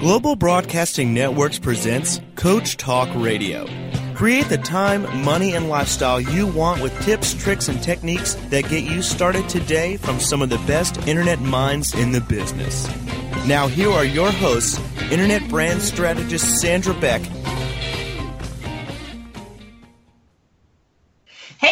Global Broadcasting Networks presents Coach Talk Radio. Create the time, money, and lifestyle you want with tips, tricks, and techniques that get you started today from some of the best internet minds in the business. Now, here are your hosts, Internet brand strategist Sandra Beck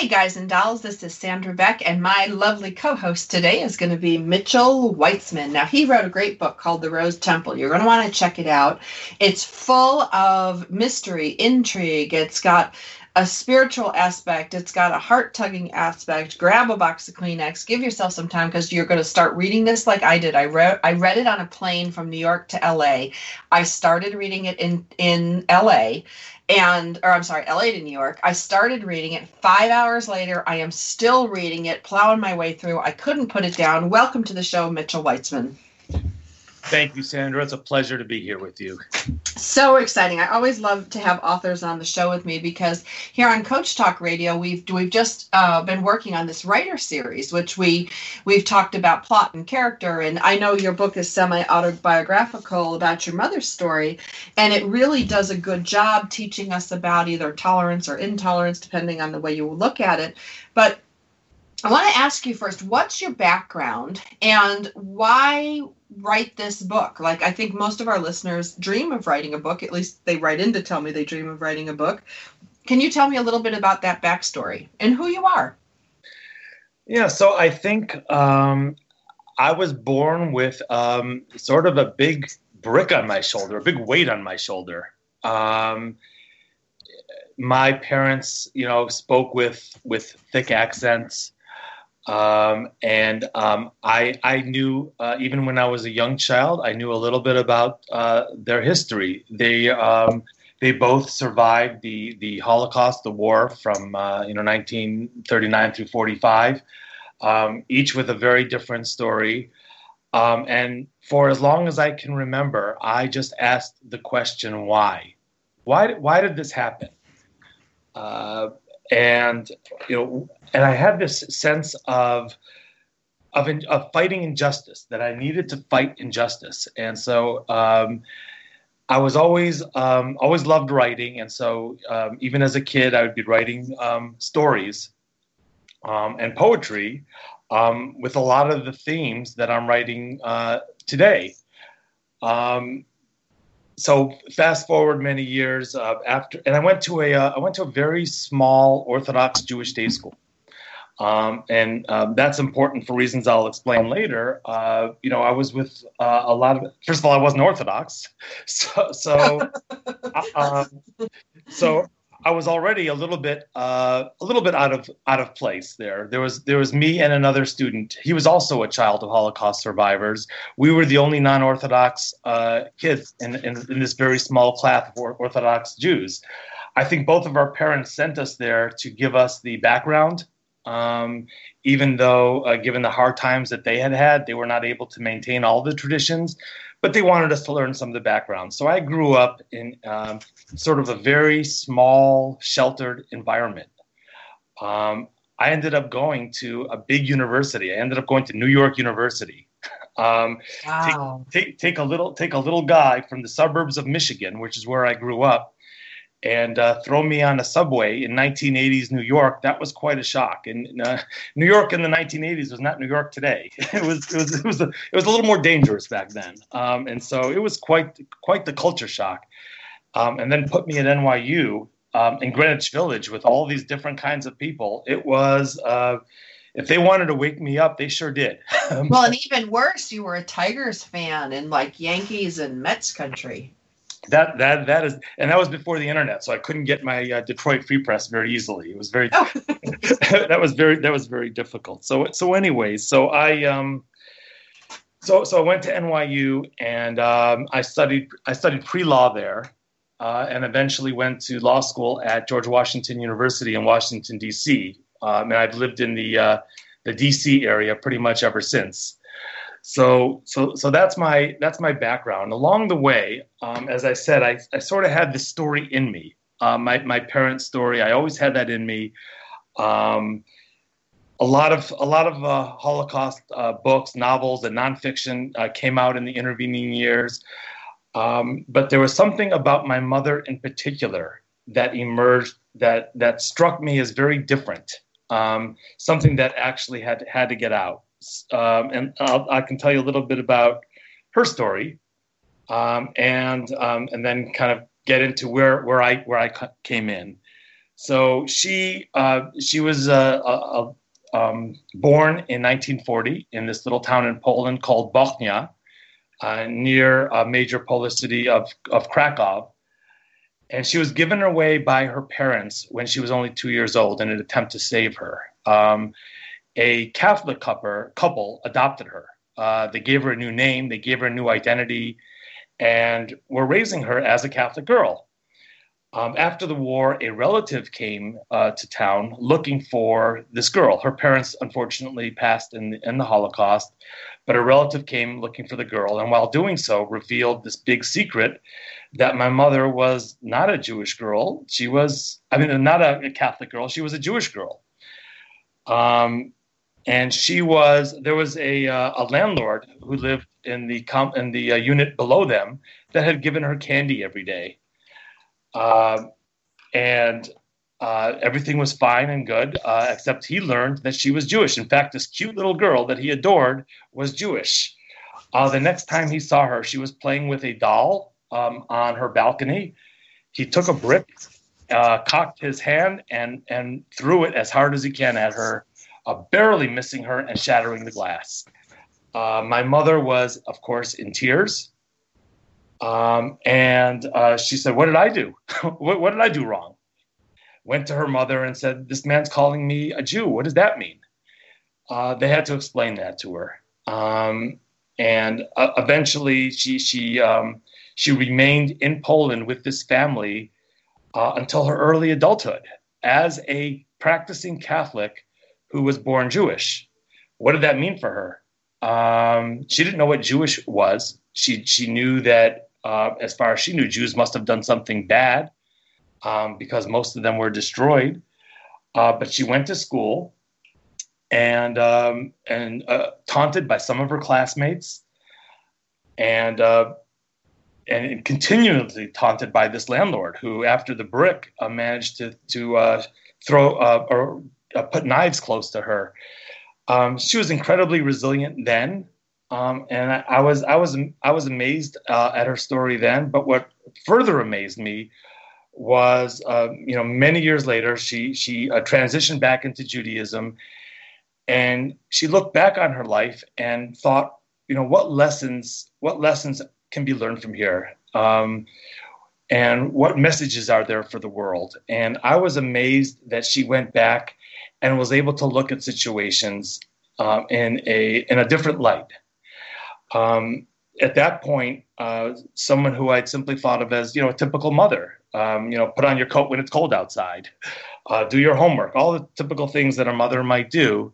Hey guys and dolls, this is Sandra Beck, and my lovely co host today is going to be Mitchell Weitzman. Now, he wrote a great book called The Rose Temple. You're going to want to check it out. It's full of mystery, intrigue, it's got a spiritual aspect, it's got a heart tugging aspect. Grab a box of Kleenex, give yourself some time because you're going to start reading this like I did. I read I read it on a plane from New York to LA. I started reading it in in LA and or I'm sorry, LA to New York. I started reading it. Five hours later, I am still reading it, plowing my way through. I couldn't put it down. Welcome to the show, Mitchell Weitzman. Thank you, Sandra. It's a pleasure to be here with you. So exciting! I always love to have authors on the show with me because here on Coach Talk Radio, we've we've just uh, been working on this writer series, which we we've talked about plot and character. And I know your book is semi autobiographical about your mother's story, and it really does a good job teaching us about either tolerance or intolerance, depending on the way you look at it. But I want to ask you first, what's your background and why write this book? Like, I think most of our listeners dream of writing a book. At least they write in to tell me they dream of writing a book. Can you tell me a little bit about that backstory and who you are? Yeah, so I think um, I was born with um, sort of a big brick on my shoulder, a big weight on my shoulder. Um, my parents, you know, spoke with with thick accents. Um, and um, I, I knew uh, even when I was a young child, I knew a little bit about uh, their history. They um, they both survived the the Holocaust, the war from uh, you know 1939 through 45, um, each with a very different story. Um, and for as long as I can remember, I just asked the question why, why why did this happen? And you know, and I had this sense of of, of fighting injustice that I needed to fight injustice, and so um, I was always um, always loved writing, and so um, even as a kid, I would be writing um, stories um, and poetry um, with a lot of the themes that I'm writing uh, today. Um, so fast forward many years uh, after, and I went to a uh, I went to a very small Orthodox Jewish day school, um, and um, that's important for reasons I'll explain later. Uh, you know, I was with uh, a lot of. First of all, I wasn't Orthodox, so so uh, um, so I was already a little bit uh, a little bit out of out of place there. There was there was me and another student. He was also a child of Holocaust survivors. We were the only non-Orthodox uh, kids in, in, in this very small class of Orthodox Jews. I think both of our parents sent us there to give us the background. Um, even though, uh, given the hard times that they had had, they were not able to maintain all the traditions but they wanted us to learn some of the background. So I grew up in um, sort of a very small, sheltered environment. Um, I ended up going to a big university. I ended up going to New York University. Um, wow. take, take, take, a little take a little guy from the suburbs of Michigan, which is where I grew up, and uh, throw me on a subway in 1980s New York, that was quite a shock. And uh, New York in the 1980s was not New York today. it was it was it was a, it was a little more dangerous back then, um, and so it was quite quite the culture shock. Um, and then put me at NYU um, in Greenwich Village with all these different kinds of people. It was. Uh, if they wanted to wake me up, they sure did. well, and even worse, you were a Tigers fan in like Yankees and Mets country that that that is and that was before the internet so i couldn't get my uh, detroit free press very easily it was very oh. that was very that was very difficult so so anyways so i um so so i went to nyu and um, i studied i studied pre-law there uh, and eventually went to law school at george washington university in washington d.c um, and i've lived in the uh, the dc area pretty much ever since. So so so that's my that's my background. Along the way um, as i said I, I sort of had this story in me. Uh, my, my parents story i always had that in me. Um, a lot of a lot of uh, holocaust uh, books novels and nonfiction uh, came out in the intervening years Um, but there was something about my mother in particular that emerged that that struck me as very different. Um, something that actually had had to get out. Um, and I'll, i can tell you a little bit about her story, um, and um, and then kind of get into where where I where I came in. So she uh, she was uh, uh, born in 1940 in this little town in Poland called Bochnia, uh, near a major Polish city of of Krakow. And she was given away by her parents when she was only two years old in an attempt to save her. Um, a Catholic couple, couple adopted her. Uh, they gave her a new name, they gave her a new identity, and were raising her as a Catholic girl. Um, after the war, a relative came uh, to town looking for this girl. Her parents, unfortunately, passed in, in the Holocaust, but a relative came looking for the girl, and while doing so, revealed this big secret that my mother was not a Jewish girl. She was, I mean, not a, a Catholic girl. She was a Jewish girl. Um, and she was there was a uh, a landlord who lived in the com- in the uh, unit below them that had given her candy every day, uh, and uh, everything was fine and good uh, except he learned that she was Jewish. In fact, this cute little girl that he adored was Jewish. Uh, the next time he saw her, she was playing with a doll um, on her balcony. He took a brick, cocked his hand, and and threw it as hard as he can at her uh, barely missing her and shattering the glass. Uh, my mother was, of course, in tears. Um, and uh, she said, What did I do? what, what, did I do wrong? Went to her mother and said, This man's calling me a Jew. What does that mean? Uh, they had to explain that to her. Um, and uh, eventually, she, she, um, she remained in Poland with this family uh, until her early adulthood as a practicing Catholic who was born Jewish. What did that mean for her? Um, she didn't know what Jewish was. She she knew that uh, as far as she knew, Jews must have done something bad um, because most of them were destroyed. Uh, but she went to school and um, and uh, taunted by some of her classmates, and uh, and continually taunted by this landlord who, after the brick, uh, managed to to uh, throw or uh, put knives close to her. Um, she was incredibly resilient then, um, and I, I, was I was I was amazed uh, at her story then. But what further amazed me was, uh, you know, many years later, she she uh, transitioned back into Judaism, and she looked back on her life and thought, you know, what lessons what lessons can be learned from here. Um, and what messages are there for the world? And I was amazed that she went back and was able to look at situations um, in a in a different light. Um, at that point, uh, someone who I'd simply thought of as you know a typical mother, um, you know, put on your coat when it's cold outside, uh, do your homework, all the typical things that a mother might do.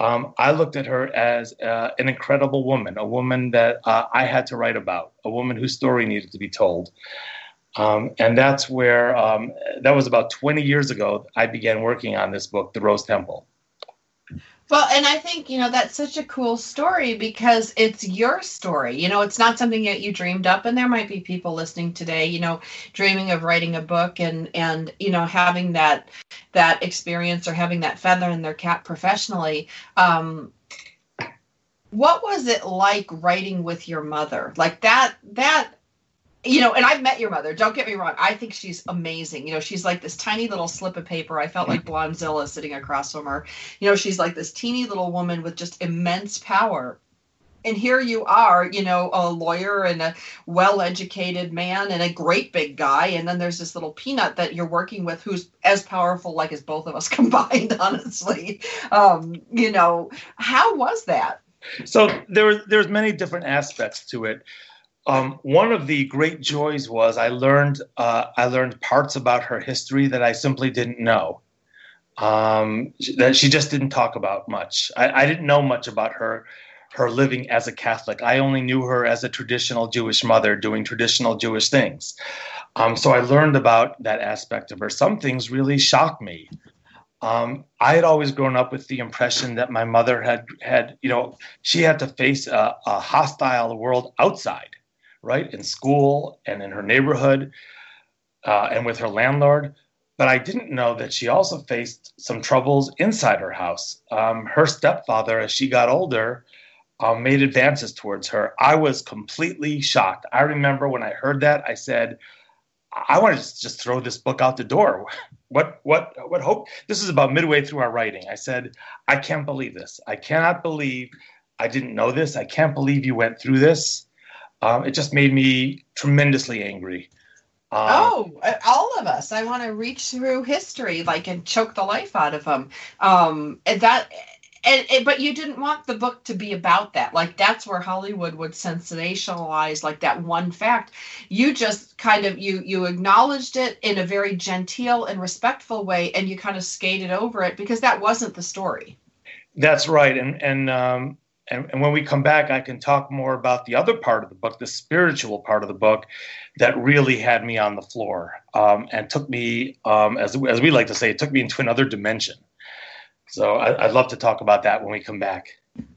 Um, I looked at her as uh, an incredible woman, a woman that uh, I had to write about, a woman whose story needed to be told. Um, and that's where, um, that was about 20 years ago, I began working on this book, The Rose Temple. Well, and I think, you know, that's such a cool story because it's your story. You know, it's not something that you dreamed up. And there might be people listening today, you know, dreaming of writing a book and, and, you know, having that, that experience or having that feather in their cap professionally. Um, what was it like writing with your mother? Like that, that you know, and I've met your mother. Don't get me wrong. I think she's amazing. You know, she's like this tiny little slip of paper. I felt like Blondzilla sitting across from her. You know, she's like this teeny little woman with just immense power. And here you are, you know, a lawyer and a well educated man and a great big guy. And then there's this little peanut that you're working with who's as powerful, like, as both of us combined, honestly. Um, you know, how was that? So there, there's many different aspects to it. Um, one of the great joys was I learned uh, I learned parts about her history that I simply didn't know. Um, that she just didn't talk about much. I, I, didn't know much about her her living as a Catholic. I only knew her as a traditional Jewish mother doing traditional Jewish things. Um, so I learned about that aspect of her. Some things really shocked me. Um, I had always grown up with the impression that my mother had had, you know, she had to face a, a hostile world outside right, in school and in her neighborhood uh, and with her landlord. But I didn't know that she also faced some troubles inside her house. Um, her stepfather, as she got older, um, made advances towards her. I was completely shocked. I remember when I heard that, I said, I want to just throw this book out the door. What, what, what hope? This is about midway through our writing. I said, I can't believe this. I cannot believe I didn't know this. I can't believe you went through this. Um, it just made me tremendously angry. Um, oh, uh, all of us. I want to reach through history, like and choke the life out of them. Um, and that, and, and, but you didn't want the book to be about that. Like that's where Hollywood would sensationalize like that one fact. You just kind of you you acknowledged it in a very genteel and respectful way, and you kind of skated over it because that wasn't the story. That's right, and and um, and, and when we come back, I can talk more about the other part of the book, the spiritual part of the book, that really had me on the floor um, and took me, um, as, as we like to say, it took me into another dimension. So I, would love to talk about that when we come back.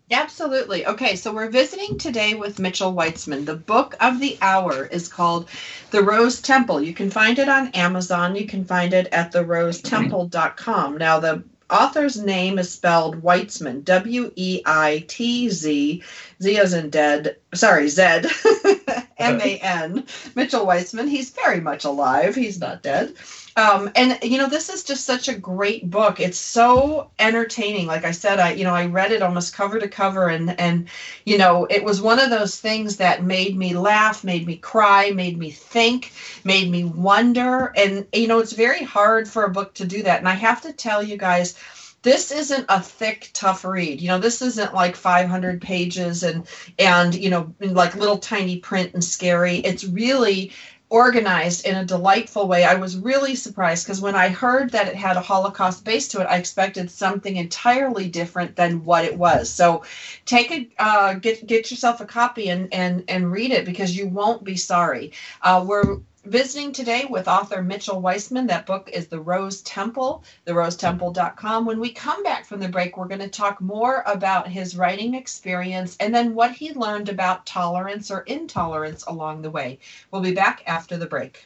Absolutely. Okay, so we're visiting today with Mitchell Weitzman. The book of the hour is called The Rose Temple. You can find it on Amazon. You can find it at therosetemple.com. Now, the author's name is spelled Weitzman, W E I T Z, Z as in dead, sorry, Zed, M A N, Mitchell Weitzman. He's very much alive. He's not dead. Um, and you know, this is just such a great book. It's so entertaining. Like I said, I you know I read it almost cover to cover, and and you know it was one of those things that made me laugh, made me cry, made me think, made me wonder. And you know, it's very hard for a book to do that. And I have to tell you guys this isn't a thick tough read you know this isn't like 500 pages and and you know like little tiny print and scary it's really organized in a delightful way. I was really surprised because when I heard that it had a Holocaust base to it, I expected something entirely different than what it was. So, take a uh, get get yourself a copy and and and read it because you won't be sorry. Uh, we're visiting today with author Mitchell Weitzman. That book is The Rose Temple, therosetemple.com. When we come back from the break, we're going to talk more about his writing experience and then what he learned about tolerance or intolerance along the way. We'll be back after the break.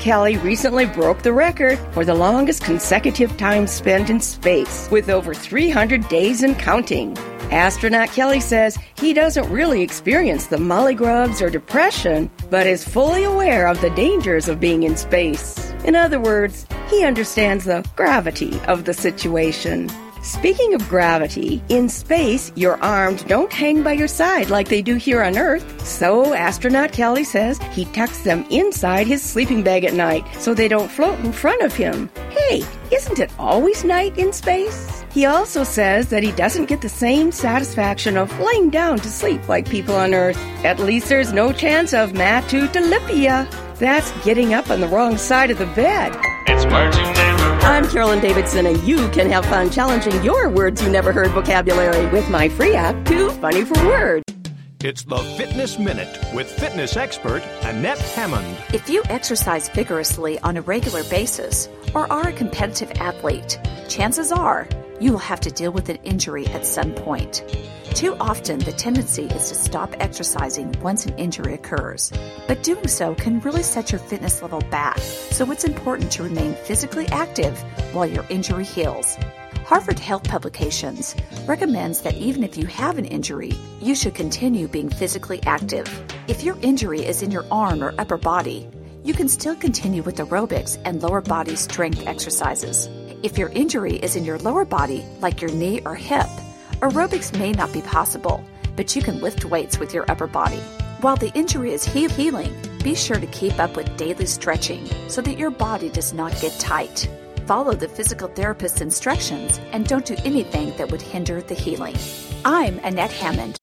Kelly recently broke the record for the longest consecutive time spent in space, with over 300 days and counting. Astronaut Kelly says he doesn't really experience the mulligrubs or depression, but is fully aware of the dangers of being in space. In other words, he understands the gravity of the situation. Speaking of gravity, in space, your arms don't hang by your side like they do here on Earth. So, astronaut Kelly says he tucks them inside his sleeping bag at night so they don't float in front of him. Hey, isn't it always night in space? He also says that he doesn't get the same satisfaction of laying down to sleep like people on Earth. At least there's no chance of matutolypea. That's getting up on the wrong side of the bed. It's marching I'm Carolyn Davidson, and you can have fun challenging your words you never heard vocabulary with my free app, Too Funny for Words. It's the Fitness Minute with fitness expert Annette Hammond. If you exercise vigorously on a regular basis or are a competitive athlete, chances are you will have to deal with an injury at some point. Too often, the tendency is to stop exercising once an injury occurs, but doing so can really set your fitness level back, so it's important to remain physically active while your injury heals. Harvard Health Publications recommends that even if you have an injury, you should continue being physically active. If your injury is in your arm or upper body, you can still continue with aerobics and lower body strength exercises. If your injury is in your lower body, like your knee or hip, aerobics may not be possible, but you can lift weights with your upper body. While the injury is he- healing, be sure to keep up with daily stretching so that your body does not get tight. Follow the physical therapist's instructions and don't do anything that would hinder the healing. I'm Annette Hammond.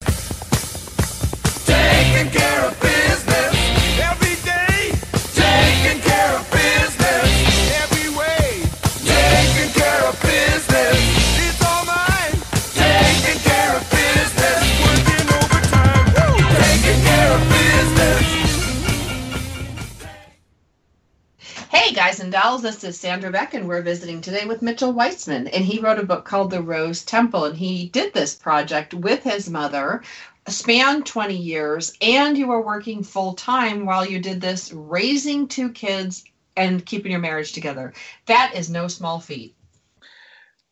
And dolls. This is Sandra Beck, and we're visiting today with Mitchell Weitzman. And he wrote a book called The Rose Temple, and he did this project with his mother, span 20 years, and you were working full time while you did this, raising two kids and keeping your marriage together. That is no small feat.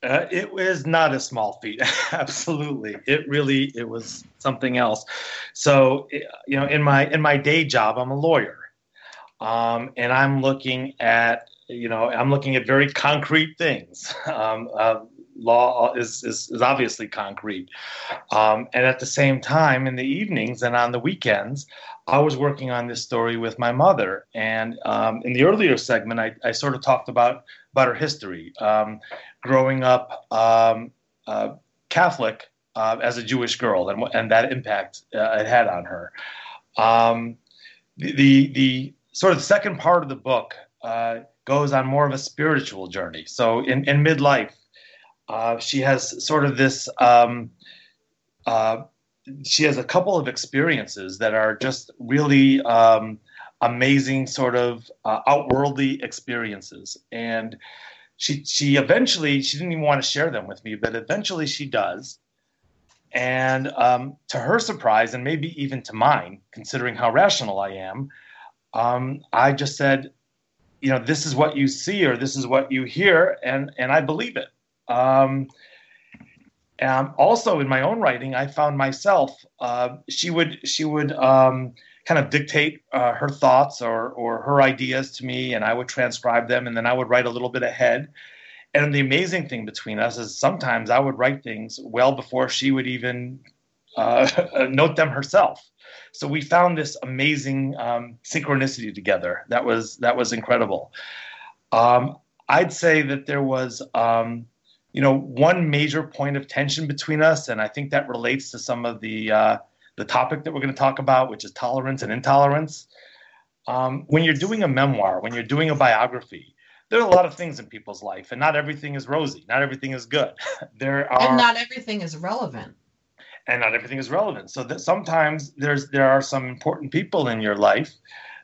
Uh, it was not a small feat. Absolutely, it really it was something else. So, you know, in my in my day job, I'm a lawyer, um, and I'm looking at you know I'm looking at very concrete things. Um, uh, law is, is, is obviously concrete, um, and at the same time, in the evenings and on the weekends, I was working on this story with my mother. And um, in the earlier segment, I, I, sort of talked about about her history, um, growing up um, uh, Catholic uh, as a Jewish girl, and and that impact uh, it had on her. The, the, the sort of the second part of the book uh, goes on more of a spiritual journey. So in, in midlife, uh, she has sort of this. Um, uh, she has a couple of experiences that are just really um, amazing, sort of uh, outworldly experiences, and she she eventually she didn't even want to share them with me, but eventually she does. And um, to her surprise, and maybe even to mine, considering how rational I am, um, I just said, you know, this is what you see or this is what you hear, and and I believe it. Um, and also in my own writing, I found myself. Uh, she would she would um, kind of dictate uh, her thoughts or or her ideas to me, and I would transcribe them, and then I would write a little bit ahead. And the amazing thing between us is sometimes I would write things well before she would even uh, note them herself. So we found this amazing um, synchronicity together. That was that was incredible. Um, I'd say that there was, um, you know, one major point of tension between us, and I think that relates to some of the uh, the topic that we're going to talk about, which is tolerance and intolerance. Um, when you're doing a memoir, when you're doing a biography, there are a lot of things in people's life, and not everything is rosy. Not everything is good. there are, and not everything is relevant and not everything is relevant. So that sometimes there's there are some important people in your life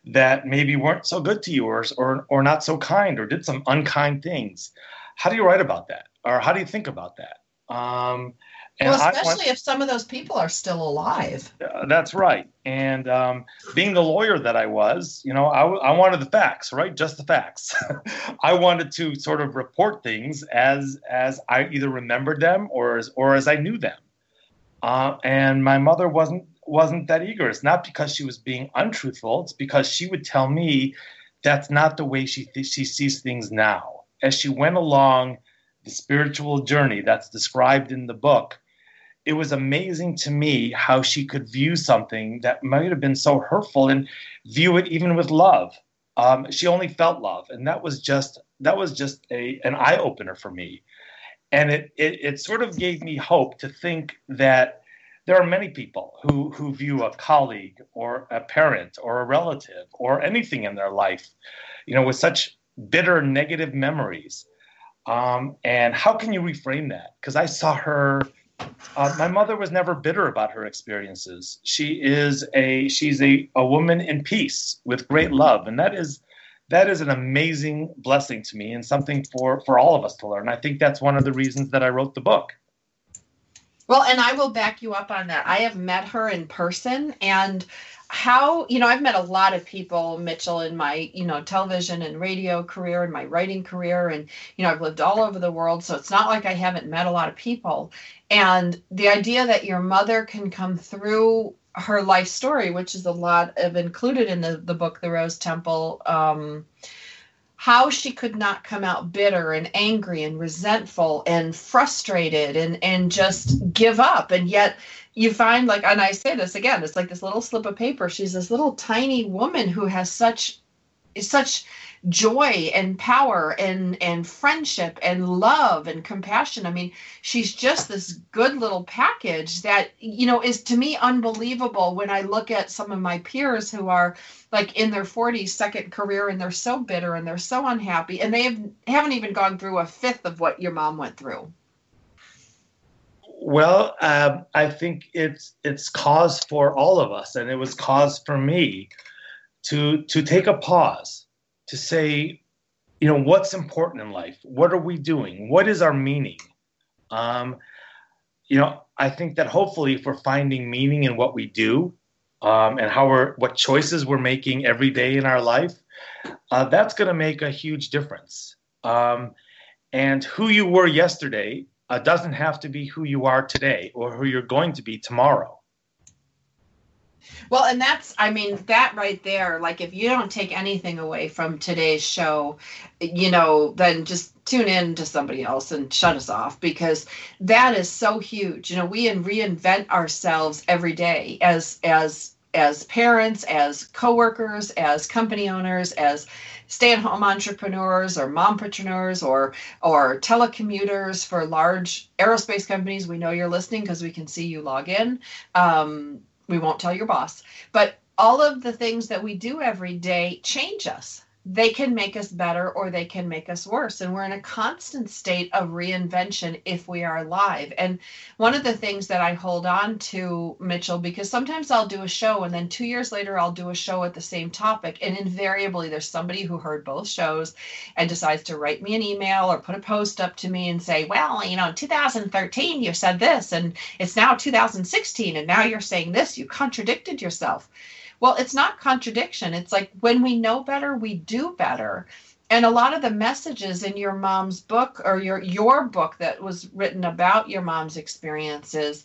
that maybe weren't so good to you or or or not so kind or did some unkind things. How do you write about that? Or how do you think about that? Um, well, especially if some of those people are still alive. Uh, that's right. And um, being the lawyer that I was, you know, I, I wanted the facts, right? Just the facts. I wanted to sort of report things as as I either remembered them or as or as I knew them. Uh, and my mother wasn't wasn't that eager. It's not because she was being untruthful. It's because she would tell me that's not the way she th- she sees things now. As she went along the spiritual journey that's described in the book, it was amazing to me how she could view something that might have been so hurtful and view it even with love. Um, she only felt love, and that was just that was just a an eye opener for me and it, it, it sort of gave me hope to think that there are many people who who view a colleague or a parent or a relative or anything in their life, you know, with such bitter negative memories. Um, and how can you reframe that? Because I saw her. Uh, my mother was never bitter about her experiences. She is a she's a, a woman in peace with great love, and that is that is an amazing blessing to me and something for for all of us to learn. I think that's one of the reasons that I wrote the book. Well, and I will back you up on that. I have met her in person and how you know i've met a lot of people mitchell in my you know television and radio career and my writing career and you know i've lived all over the world so it's not like i haven't met a lot of people and the idea that your mother can come through her life story, which is a lot of included in the, the book, The Rose Temple, um, how she could not come out bitter and angry and resentful and frustrated and, and just give up. And yet you find like, and I say this again, it's like this little slip of paper. She's this little tiny woman who has such, is such joy and power and and friendship and love and compassion. I mean she's just this good little package that you know is to me unbelievable when i look at some of my peers who are like in their 40s second career and they're so bitter and they're so unhappy and they have haven't even gone through a fifth of what your mom went through. Well, um, I think it's it's cause for all of us, and it was cause for me to to take a pause to say, you know, what's important in life? What are we doing? What is our meaning? Um, you know, I think that hopefully, if we're finding meaning in what we do um, and how we're, what choices we're making every day in our life, uh, that's going to make a huge difference. Um, and who you were yesterday uh, doesn't have to be who you are today or who you're going to be tomorrow. Well, and that's, I mean, that right there, like if you don't take anything away from today's show, you know, then just tune in to somebody else and shut us off because that is so huge. You know, we reinvent ourselves every day as, as, as parents, as coworkers, as company owners, as stay-at-home entrepreneurs or mompreneurs or or telecommuters for large aerospace companies. We know you're listening because we can see you log in. Um, we won't tell your boss, but all of the things that we do every day change us they can make us better or they can make us worse. And we're in a constant state of reinvention if we are alive. And one of the things that I hold on to, Mitchell, because sometimes I'll do a show and then two years later I'll do a show at the same topic. And invariably there's somebody who heard both shows and decides to write me an email or put a post up to me and say, well, you know, in 2013 you said this and it's now 2016 and now you're saying this. You contradicted yourself. Well, it's not contradiction. It's like when we know better, we do better. And a lot of the messages in your mom's book or your your book that was written about your mom's experiences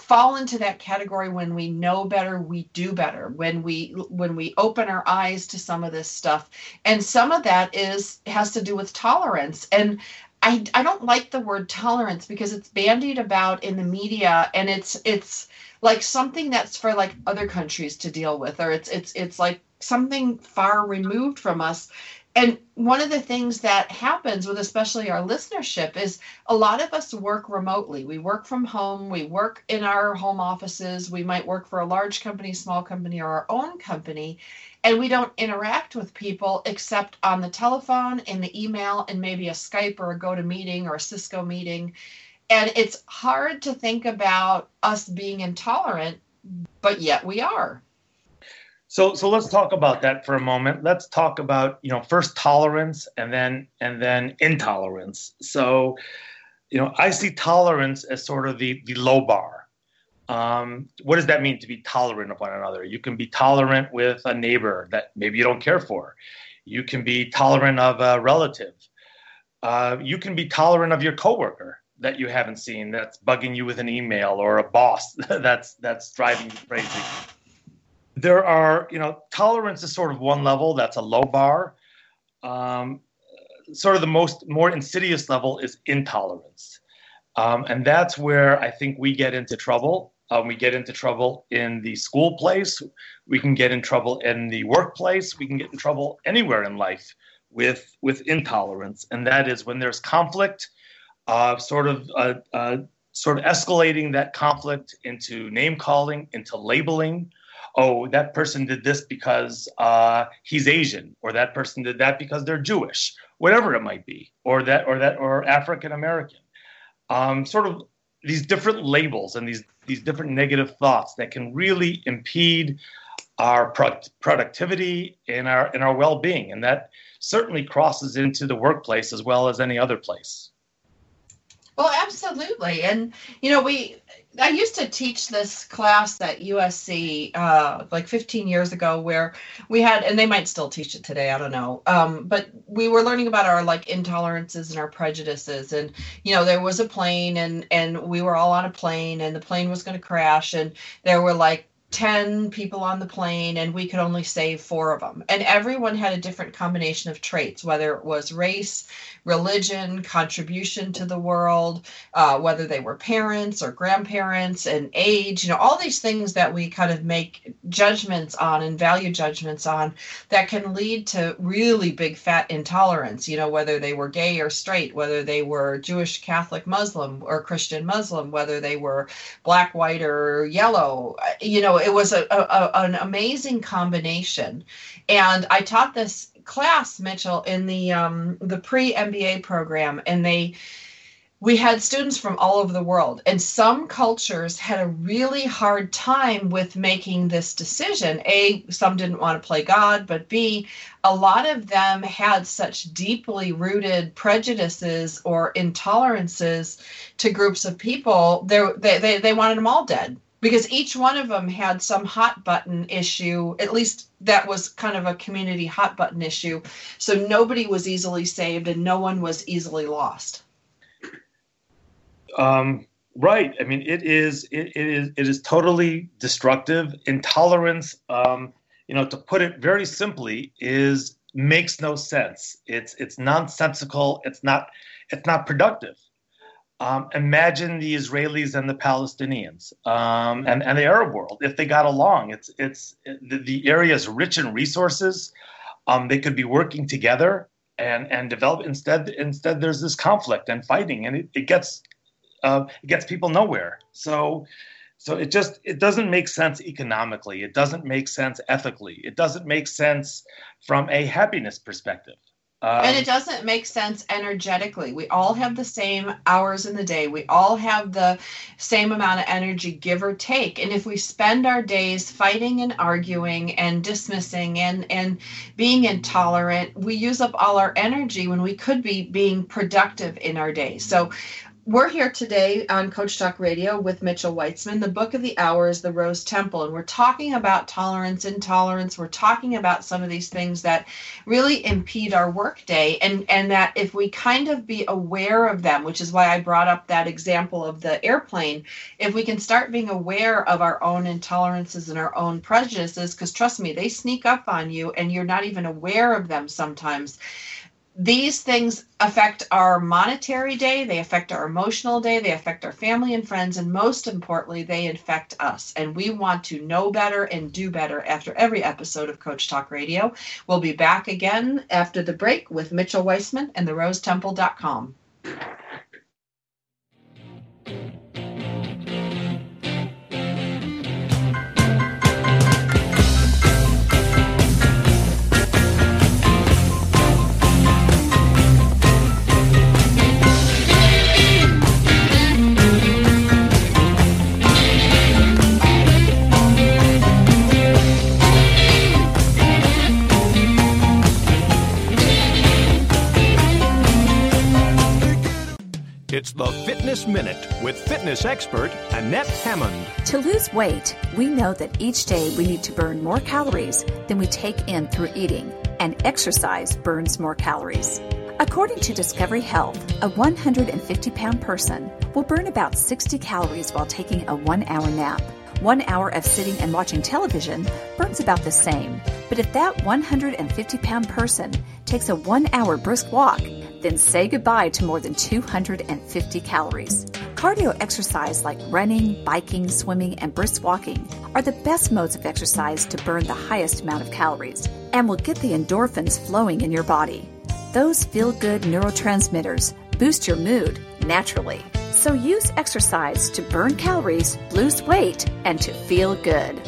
fall into that category when we know better we do better when we when we open our eyes to some of this stuff and some of that is has to do with tolerance and I, I don't like the word tolerance because it's bandied about in the media and it's it's like something that's for like other countries to deal with or it's it's it's like something far removed from us. And one of the things that happens with especially our listenership is a lot of us work remotely. We work from home. We work in our home offices. We might work for a large company small company or our own company and we don't interact with people except on the telephone in the email and maybe a skype or a GoToMeeting or a cisco meeting and it's hard to think about us being intolerant, but yet we are. So so let's talk about that for a moment. Let's talk about, you know, first tolerance and then and then intolerance. So, you know, I see tolerance as sort of the the low bar. Um, what does that mean to be tolerant of one another? You can be tolerant with a neighbor that maybe you don't care for. You can be tolerant of a relative. Uh, you can be tolerant of your coworker that you haven't seen that's bugging you with an email or a boss that's that's driving you crazy. There are you know tolerance is sort of one level that's a low bar. Um, sort of the most more insidious level is intolerance. Um, and that's where i think we get into trouble. Um, we get into trouble in the school place. We can get in trouble in the workplace. We can get in trouble anywhere in life with with intolerance. And that is when there's conflict uh, sort of uh, uh, sort of escalating that conflict into name calling, into labeling. Oh, that person did this because uh, he's Asian, or that person did that because they're Jewish, whatever it might be, or that, or that, or African American. Um, sort of these different labels and these these different negative thoughts that can really impede our pro- productivity and our and our well-being, and that certainly crosses into the workplace as well as any other place. Well, absolutely. And, you know, we, I used to teach this class at USC uh, like 15 years ago where we had, and they might still teach it today, I don't know. Um, but we were learning about our like intolerances and our prejudices. And, you know, there was a plane and, and we were all on a plane and the plane was going to crash. And there were like 10 people on the plane and we could only save four of them. And everyone had a different combination of traits, whether it was race, religion, contribution to the world, uh, whether they were parents or grandparents, and age, you know, all these things that we kind of make judgments on and value judgments on that can lead to really big fat intolerance, you know, whether they were gay or straight, whether they were Jewish, Catholic, Muslim, or Christian Muslim, whether they were black, white, or yellow. You know, it was a, a an amazing combination. And I taught this class, Mitchell, in the um, the pre MBA program, and they we had students from all over the world, and some cultures had a really hard time with making this decision. A, some didn't want to play God, but B, a lot of them had such deeply rooted prejudices or intolerances to groups of people, they, they, they wanted them all dead because each one of them had some hot button issue at least that was kind of a community hot button issue so nobody was easily saved and no one was easily lost um, right. I mean, it is it, it is it is totally destructive. Intolerance, um, you know, to put it very simply, is makes no sense. It's it's nonsensical. It's not it's not productive. Um, imagine the Israelis and the Palestinians um, and, and the Arab world if they got along. It's it's the, the area is rich in resources. Um, they could be working together and and develop. Instead, instead there's this conflict and fighting, and it, it gets uh, it gets people nowhere. So, so it just it doesn't make sense economically. It doesn't make sense ethically. It doesn't make sense from a happiness perspective. Um, and it doesn't make sense energetically. We all have the same hours in the day. We all have the same amount of energy, give or take. And if we spend our days fighting and arguing and dismissing and, and being intolerant, we use up all our energy when we could be being productive in our day. So we're here today on Coach Talk Radio with Mitchell Weitzman. The book of the hour is The Rose Temple, and we're talking about tolerance, intolerance. We're talking about some of these things that really impede our workday, and and that if we kind of be aware of them, which is why I brought up that example of the airplane. If we can start being aware of our own intolerances and our own prejudices, because trust me, they sneak up on you, and you're not even aware of them sometimes these things affect our monetary day, they affect our emotional day, they affect our family and friends, and most importantly, they affect us. And we want to know better and do better after every episode of Coach Talk Radio. We'll be back again after the break with Mitchell Weitzman and therosetemple.com. It's the Fitness Minute with fitness expert Annette Hammond. To lose weight, we know that each day we need to burn more calories than we take in through eating, and exercise burns more calories. According to Discovery Health, a 150 pound person will burn about 60 calories while taking a one hour nap. One hour of sitting and watching television burns about the same. But if that 150 pound person takes a one hour brisk walk, then say goodbye to more than 250 calories. Cardio exercise like running, biking, swimming, and brisk walking are the best modes of exercise to burn the highest amount of calories and will get the endorphins flowing in your body. Those feel good neurotransmitters boost your mood naturally. So use exercise to burn calories, lose weight, and to feel good.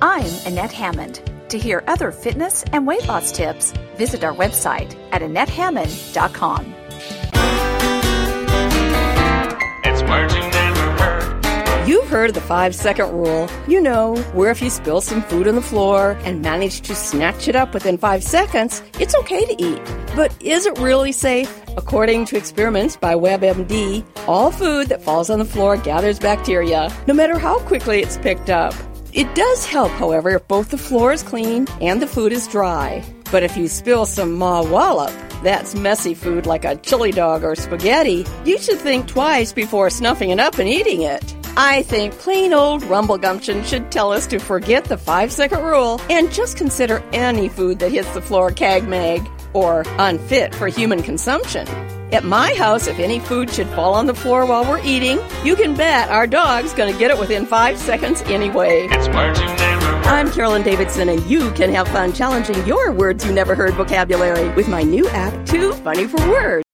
I'm Annette Hammond. To hear other fitness and weight loss tips, visit our website at AnnetteHammond.com. It's words you never heard. You've heard of the five second rule. You know, where if you spill some food on the floor and manage to snatch it up within five seconds, it's okay to eat. But is it really safe? According to experiments by WebMD, all food that falls on the floor gathers bacteria, no matter how quickly it's picked up. It does help, however, if both the floor is clean and the food is dry. But if you spill some mawwallop, that's messy food like a chili dog or spaghetti, you should think twice before snuffing it up and eating it. I think plain old rumble gumption should tell us to forget the five second rule and just consider any food that hits the floor cag mag or unfit for human consumption. At my house, if any food should fall on the floor while we're eating, you can bet our dog's gonna get it within five seconds anyway. It's words you never heard. I'm Carolyn Davidson, and you can have fun challenging your words you never heard vocabulary with my new app, Too Funny for Words.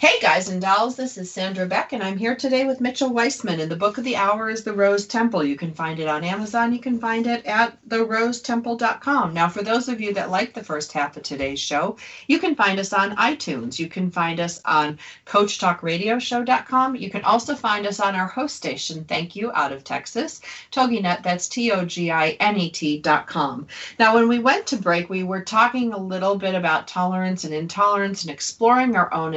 Hey guys and dolls, this is Sandra Beck, and I'm here today with Mitchell Weitzman. And the book of the hour is The Rose Temple. You can find it on Amazon. You can find it at therosetemple.com. Now, for those of you that like the first half of today's show, you can find us on iTunes. You can find us on CoachTalkRadioShow.com. You can also find us on our host station, thank you, out of Texas, TogiNet. That's T O G I N E T.com. Now, when we went to break, we were talking a little bit about tolerance and intolerance and exploring our own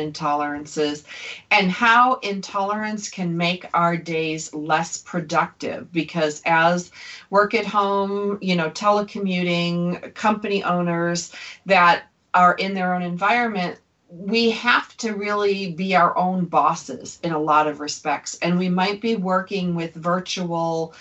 intolerances and how intolerance can make our days less productive because as work at home, you know, telecommuting, company owners that are in their own environment, we have to really be our own bosses in a lot of respects. And we might be working with virtual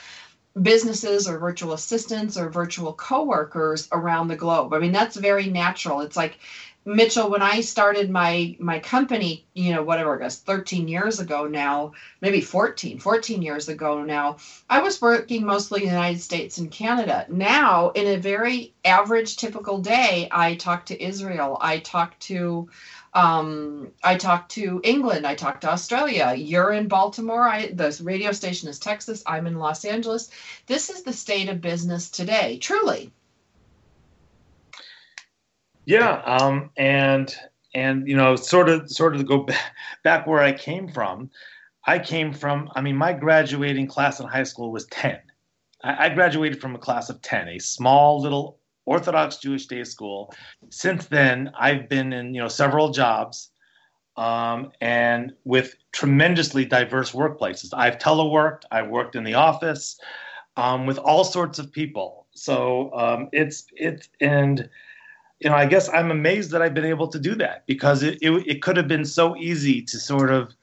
businesses or virtual assistants or virtual coworkers around the globe. I mean, that's very natural. It's like Mitchell, when I started my my company, you know, whatever it was, 13 years ago now, maybe 14, 14 years ago now, I was working mostly in the United States and Canada. Now, in a very average, typical day, I talk to Israel, I talk to um, I talk to England, I talk to Australia. You're in Baltimore. I, the radio station is Texas. I'm in Los Angeles. This is the state of business today, truly. Yeah, um, and and you know, sort of sort of to go back, back where I came from. I came from. I mean, my graduating class in high school was ten. I, I graduated from a class of ten, a small little Orthodox Jewish day school. Since then, I've been in you know several jobs, um, and with tremendously diverse workplaces. I've teleworked. I've worked in the office um, with all sorts of people. So um, it's it's and you know, I guess I'm amazed that I've been able to do that because it, it, it could have been so easy to sort of,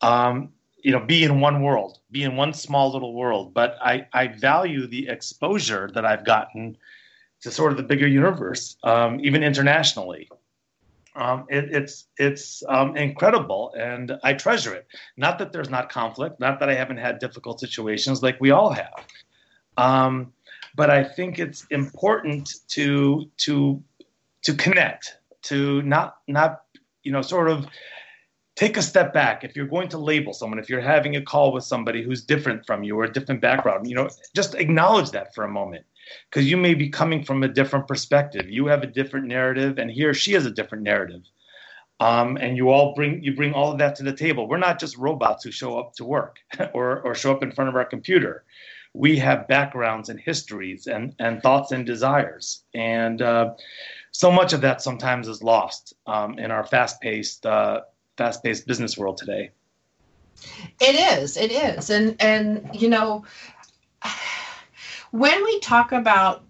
um, you know, be in one world, be in one small little world. But I, I value the exposure that I've gotten to sort of the bigger universe, um, even internationally. Um, it, it's it's um, incredible, and I treasure it. Not that there's not conflict, not that I haven't had difficult situations like we all have, um, but I think it's important to to to connect, to not not you know sort of take a step back. If you're going to label someone, if you're having a call with somebody who's different from you or a different background, you know, just acknowledge that for a moment because you may be coming from a different perspective. You have a different narrative, and he or she has a different narrative. Um, and you all bring you bring all of that to the table. We're not just robots who show up to work or or show up in front of our computer. We have backgrounds and histories and and thoughts and desires, and uh, so much of that sometimes is lost um, in our fast-paced uh, fast-paced business world today. It is. It is. And and you know when we talk about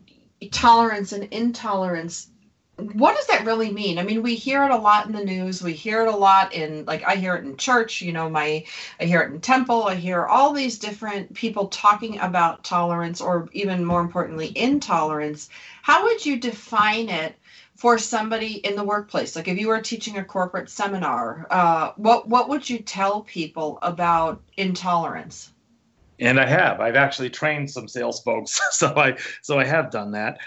tolerance and intolerance what does that really mean? I mean, we hear it a lot in the news. We hear it a lot in, like, I hear it in church. You know, my, I hear it in temple. I hear all these different people talking about tolerance, or even more importantly, intolerance. How would you define it for somebody in the workplace? Like, if you were teaching a corporate seminar, uh, what what would you tell people about intolerance? and I have. I've actually trained some sales folks, so I so I have done that.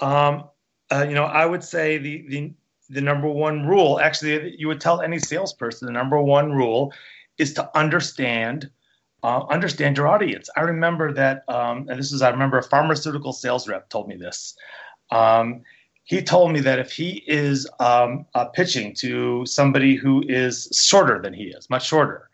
Um, uh, you know, I would say the the the number one rule, actually, you would tell any salesperson the number one rule is to understand uh, understand your audience. I remember that, um, and this is I remember a pharmaceutical sales rep told me this. Um, he told me that if he is um, uh, pitching to somebody who is shorter than he is, much shorter,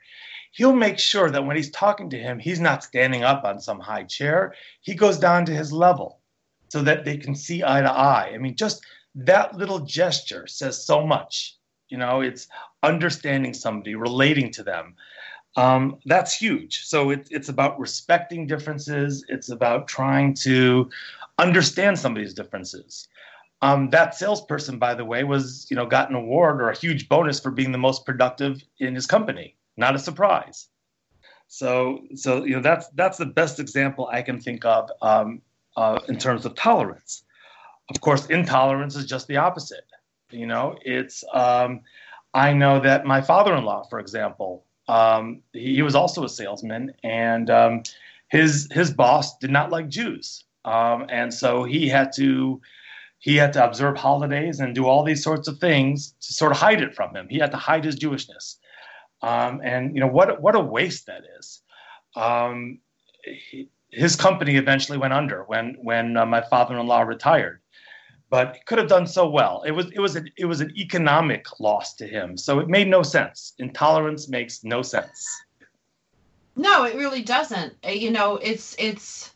he'll make sure that when he's talking to him, he's not standing up on some high chair. He goes down to his level so that they can see eye to eye. I mean, just that little gesture says so much. You know, it's understanding somebody, relating to them. Um, that's huge. So it, it's about respecting differences. It's about trying to understand somebody's differences. Um, that salesperson, by the way, was you know got an award or a huge bonus for being the most productive in his company not a surprise. So, so you know that's that's the best example I can think of um, uh, in terms of tolerance. Of course, intolerance is just the opposite. You know, it's um, I know that my father-in-law, for example, um, he, he, was also a salesman, and um, his his boss did not like Jews, um, and so he had to he had to observe holidays and do all these sorts of things to sort of hide it from him. He had to hide his Jewishness Um, and you know what what a waste that is. Um, he, his company eventually went under when when uh, my father-in-law retired, but could have done so well. It was it was it was an economic loss to him, so it made no sense. Intolerance makes no sense. No, it really doesn't. Uh, You know, it's it's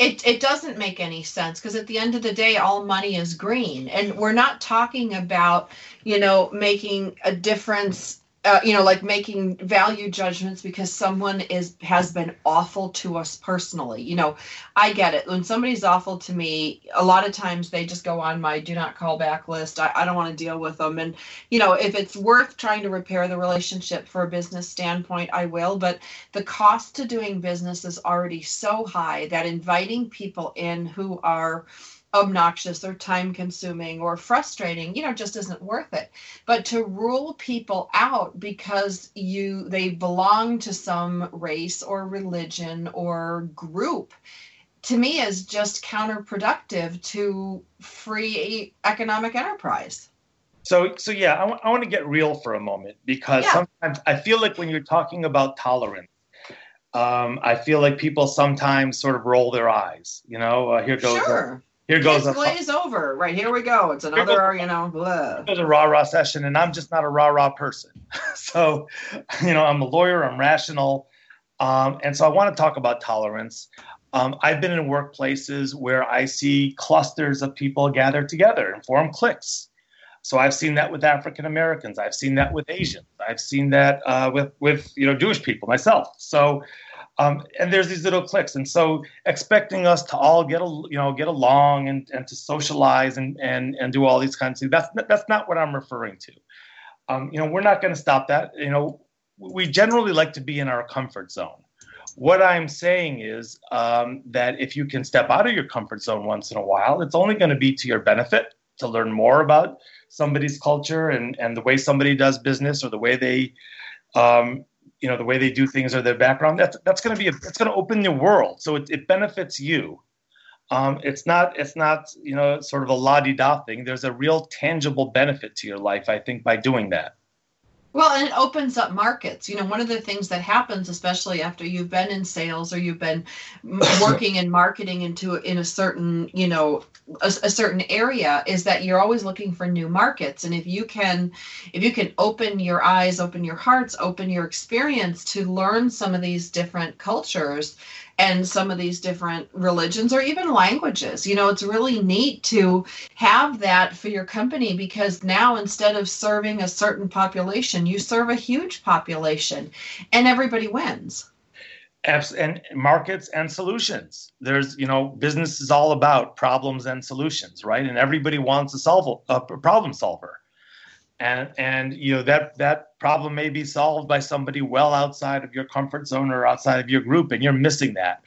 it it doesn't make any sense because at the end of the day all money is green. And we're not talking about, you know, making a difference uh, you know, like making value judgments because someone is has been awful to us personally. You know, I get it. When somebody's awful to me, a lot of times they just go on my do not call back list. I, I don't want to deal with them. And, you know, if it's worth trying to repair the relationship for a business standpoint, I will. But the cost to doing business is already so high that inviting people in who are obnoxious or time consuming or frustrating you know just isn't worth it but to rule people out because you they belong to some race or religion or group to me is just counterproductive to free economic enterprise So so yeah, I want to get real for a moment because Yeah. sometimes I feel like when you're talking about tolerance, um, I feel like people sometimes sort of roll their eyes. You know, uh, here goes sure here goes a, glaze over right here we go it's goes- another you know blah. goes a rah rah session, and I'm just not a rah rah person. so, you know, I'm a lawyer. I'm rational, um, and so I want to talk about tolerance. Um, I've been in workplaces where I see clusters of people gather together and form cliques. So I've seen that with African Americans. I've seen that with Asians. I've seen that uh, with with you know Jewish people myself. So. Um, and there's these little cliques, and so expecting us to all get a, you know get along and, and to socialize and, and and do all these kinds of things. That's that's not what I'm referring to. Um, you know, we're not going to stop that. You know, we generally like to be in our comfort zone. What I'm saying is um, that if you can step out of your comfort zone once in a while, it's only going to be to your benefit to learn more about somebody's culture and, and the way somebody does business or the way they, um, you know, the way they do things or their background. That's that's going to be a, it's going to open your world. So it, it benefits you. Um, it's not it's not you know sort of a la di da thing. There's a real tangible benefit to your life, I think, by doing that. Well, and it opens up markets. You know, one of the things that happens, especially after you've been in sales or you've been working in marketing into in a certain, you know, a, a certain area, is that you're always looking for new markets. And if you can, if you can open your eyes, open your hearts, open your experience to learn some of these different cultures and some of these different religions or even languages, you know, it's really neat to have that for your company because now instead of serving a certain population, you serve a huge population and everybody wins. Abs- and markets and solutions. There's, you know, business is all about problems and solutions, right? And everybody wants a solve a problem solver, and and you know that that problem may be solved by somebody well outside of your comfort zone or outside of your group, and you're missing that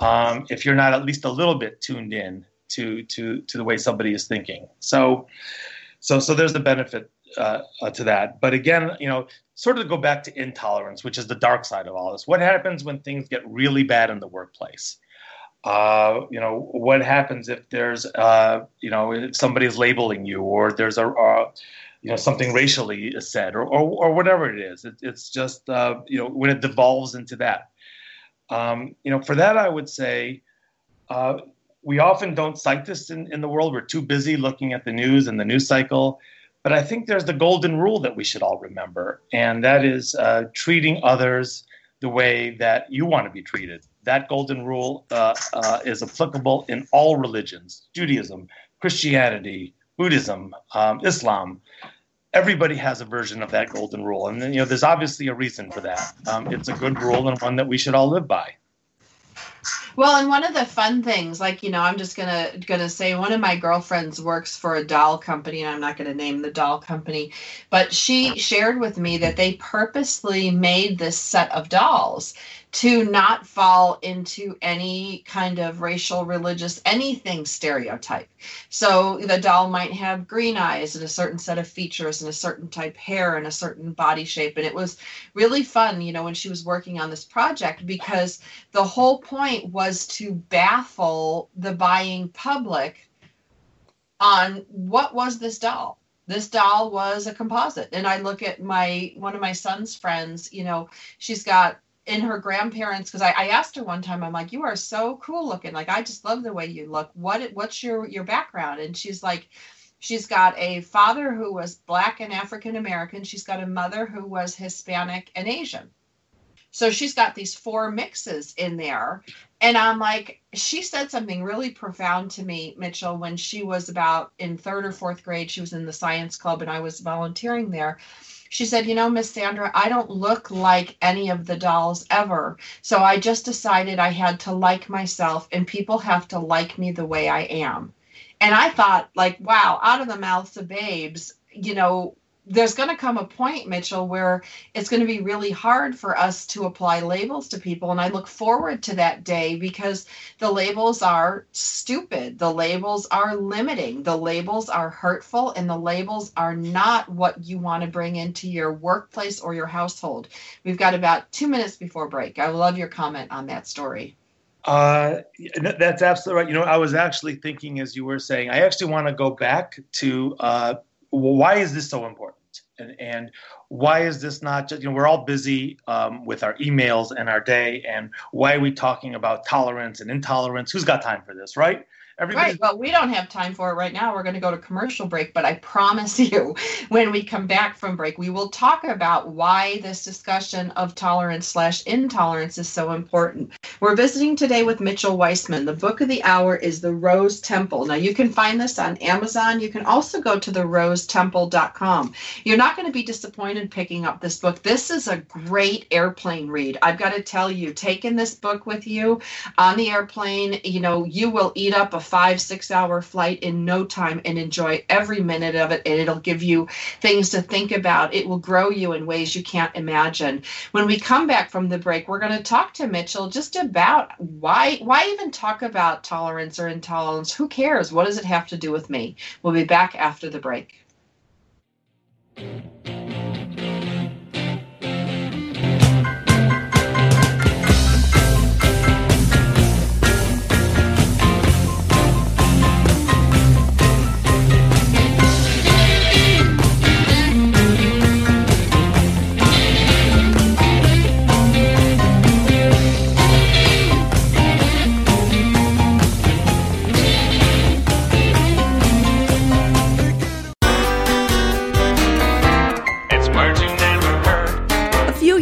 um, if you're not at least a little bit tuned in to to to the way somebody is thinking. So, so so there's the benefit uh, uh, to that. But again, you know, sort of go back to intolerance, which is the dark side of all this. What happens when things get really bad in the workplace? Uh, you know, what happens if there's, uh, you know, if somebody is labeling you, or there's a, uh, you know, something racially is said, or or, or whatever it is. It, it's just, uh, you know, when it devolves into that. Um, you know, for that, I would say. Uh, we often don't cite this in, in the world. We're too busy looking at the news and the news cycle. But I think there's the golden rule that we should all remember, and that is uh, treating others the way that you want to be treated. That golden rule uh, uh, is applicable in all religions Judaism, Christianity, Buddhism, um, Islam. Everybody has a version of that golden rule. And you know, there's obviously a reason for that. Um, it's a good rule and one that we should all live by. Well, and one of the fun things, like you know, I'm just gonna gonna say one of my girlfriends works for a doll company, and I'm not gonna name the doll company, but she shared with me that they purposely made this set of dolls to not fall into any kind of racial, religious, anything stereotype. So the doll might have green eyes and a certain set of features and a certain type hair and a certain body shape, and it was really fun, you know, when she was working on this project because the whole point was to baffle the buying public on what was this doll. This doll was a composite. And i look at my one of my son's friends you know she's got in her grandparents because I, I asked her one time i'm like you are so cool looking. Like i just love the way you look. What what's your your background? And she's like she's got a father who was black and african american. She's got a mother who was hispanic and asian so she's got these four mixes in there and i'm like she said something really profound to me mitchell when she was about in third or fourth grade she was in the science club and i was volunteering there she said, You know, Miss Sandra, I don't look like any of the dolls ever. So I just decided I had to like myself, and people have to like me the way I am. And I thought, like, wow, out of the mouths of babes, you know, there's going to come a point, Mitchell, where it's going to be really hard for us to apply labels to people. And I look forward to that day because the labels are stupid. The labels are limiting. The labels are hurtful. And the labels are not what you want to bring into your workplace or your household. We've got about two minutes before break. I love your comment on that story. Uh, that's absolutely right. You know, I was actually thinking as you were saying, I actually want to go back to uh, why is this so important? And, and why is this not just, you know, we're all busy um, with our emails and our day. And why are we talking about tolerance and intolerance? Who's got time for this, right? Right. Well, we don't have time for it right now. We're going to go to commercial break, but I promise you, when we come back from break, we will talk about why this discussion of tolerance slash intolerance is so important. We're visiting today with Mitchell Weitzman. The book of the hour is The Rose Temple. Now, you can find this on Amazon. You can also go to therosetemple.com. You're not going to be disappointed picking up this book. This is a great airplane read. I've got to tell you, taking this book with you on the airplane, you know, you will eat up a five, six hour flight in no time and enjoy every minute of it. And it'll give you things to think about. It will grow you in ways you can't imagine. When we come back from the break, we're going to talk to Mitchell just about why why even talk about tolerance or intolerance? Who cares? What does it have to do with me? We'll be back after the break.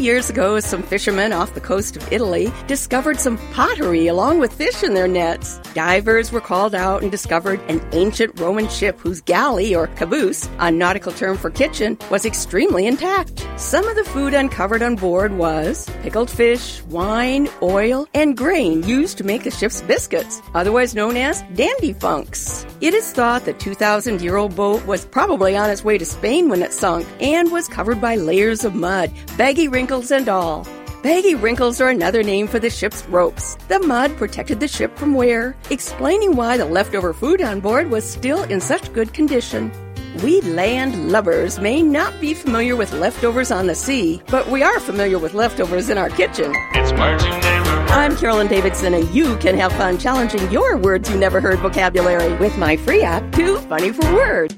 Years ago, some fishermen off the coast of Italy discovered some pottery along with fish in their nets. Divers were called out and discovered an ancient Roman ship whose galley, or caboose, a nautical term for kitchen, was extremely intact. Some of the food uncovered on board was pickled fish, wine, oil, and grain used to make the ship's biscuits, otherwise known as dandy funks. It is thought the 2,000 year old boat was probably on its way to Spain when it sunk and was covered by layers of mud, baggy wrinkles, and all. Baggy wrinkles are another name for the ship's ropes. The mud protected the ship from wear, explaining why the leftover food on board was still in such good condition. We land lubbers may not be familiar with leftovers on the sea, but we are familiar with leftovers in our kitchen. It's marching neighborhood. I'm Carolyn Davidson, and you can have fun challenging your words you never heard vocabulary with my free app, Too Funny for Words.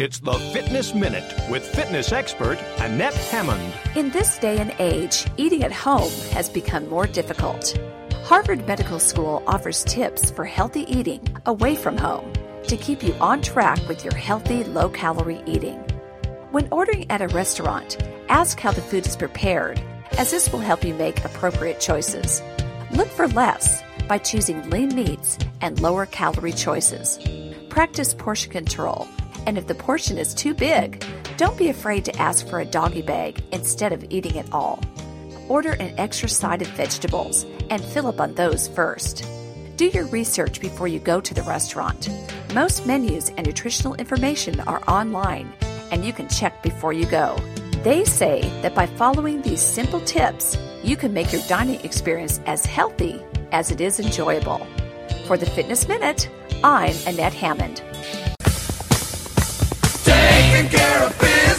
It's the Fitness Minute with fitness expert Annette Hammond. In this day and age, eating at home has become more difficult. Harvard Medical School offers tips for healthy eating away from home to keep you on track with your healthy, low calorie eating. When ordering at a restaurant, ask how the food is prepared, as this will help you make appropriate choices. Look for less by choosing lean meats and lower calorie choices. Practice portion control and if the portion is too big, don't be afraid to ask for a doggy bag instead of eating it all. Order an extra side of vegetables and fill up on those first. Do your research before you go to the restaurant. Most menus and nutritional information are online, and you can check before you go. They say that by following these simple tips, you can make your dining experience as healthy as it is enjoyable. For the Fitness Minute, I'm Annette Hammond. Taking care of business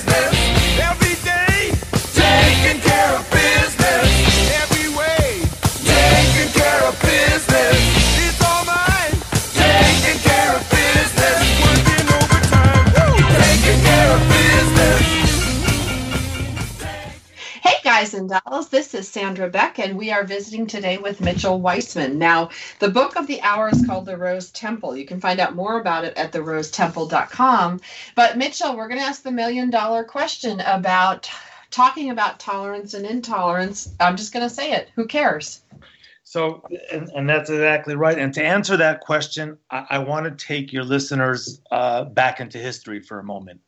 guys and dolls. This is Sandra Beck, and we are visiting today with Mitchell Weitzman. Now, the book of the hour is called The Rose Temple. You can find out more about it at therosetemple.com. But, Mitchell, we're going to ask the million dollar question about talking about tolerance and intolerance. I'm just going to say it. Who cares? So, and, and that's exactly right. And to answer that question, I, I want to take your listeners uh, back into history for a moment.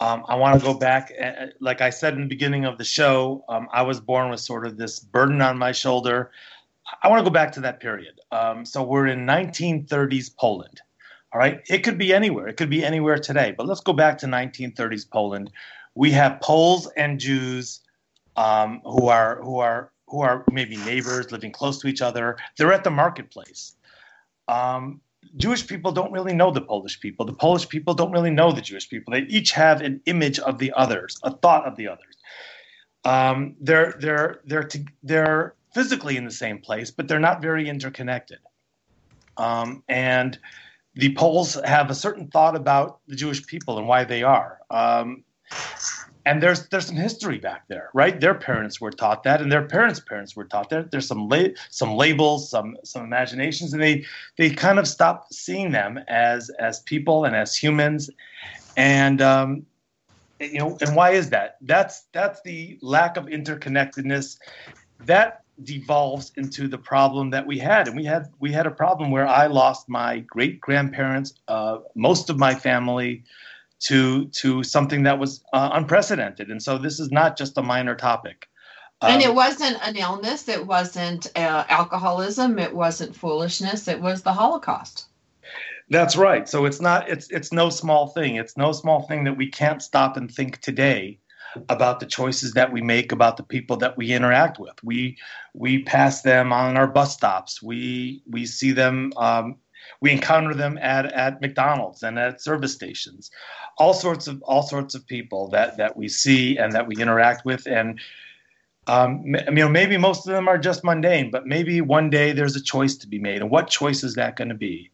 Um, I want to go back, uh, like I said in the beginning of the show, um, I was born with sort of this burden on my shoulder. I want to go back to that period. Um, so we're in 1930s Poland. All right, it could be anywhere. It could be anywhere today. But let's go back to 1930s Poland. We have Poles and Jews um, who are who are who are maybe neighbors living close to each other. They're at the marketplace. Um, Jewish people don't really know the Polish people. The Polish people don't really know the Jewish people. They each have an image of the others, a thought of the others. Um, they're they're they're to, they're physically in the same place, but they're not very interconnected. Um, and the Poles have a certain thought about the Jewish people and why they are. Um, and there's there's some history back there, right? Their parents were taught that, and their parents' parents were taught that. There's some la- some labels, some some imaginations, and they they kind of stopped seeing them as as people and as humans, and um, you know, and why is that? That's that's the lack of interconnectedness that devolves into the problem that we had, and we had we had a problem where I lost my great grandparents, uh, most of my family to to something that was uh, unprecedented. And so this is not just a minor topic. and Um, it wasn't an illness, it wasn't uh, alcoholism, it wasn't foolishness, it was the Holocaust. That's right. So it's not it's it's no small thing. It's no small thing that we can't stop and think today about the choices that we make about the people that we interact with. We we pass them on our bus stops. We we see them um, we encounter them at, at McDonald's and at service stations. All sorts of all sorts of people that that we see and that we interact with and um, you know, maybe most of them are just mundane, but maybe one day there's a choice to be made. And what choice is that going to be?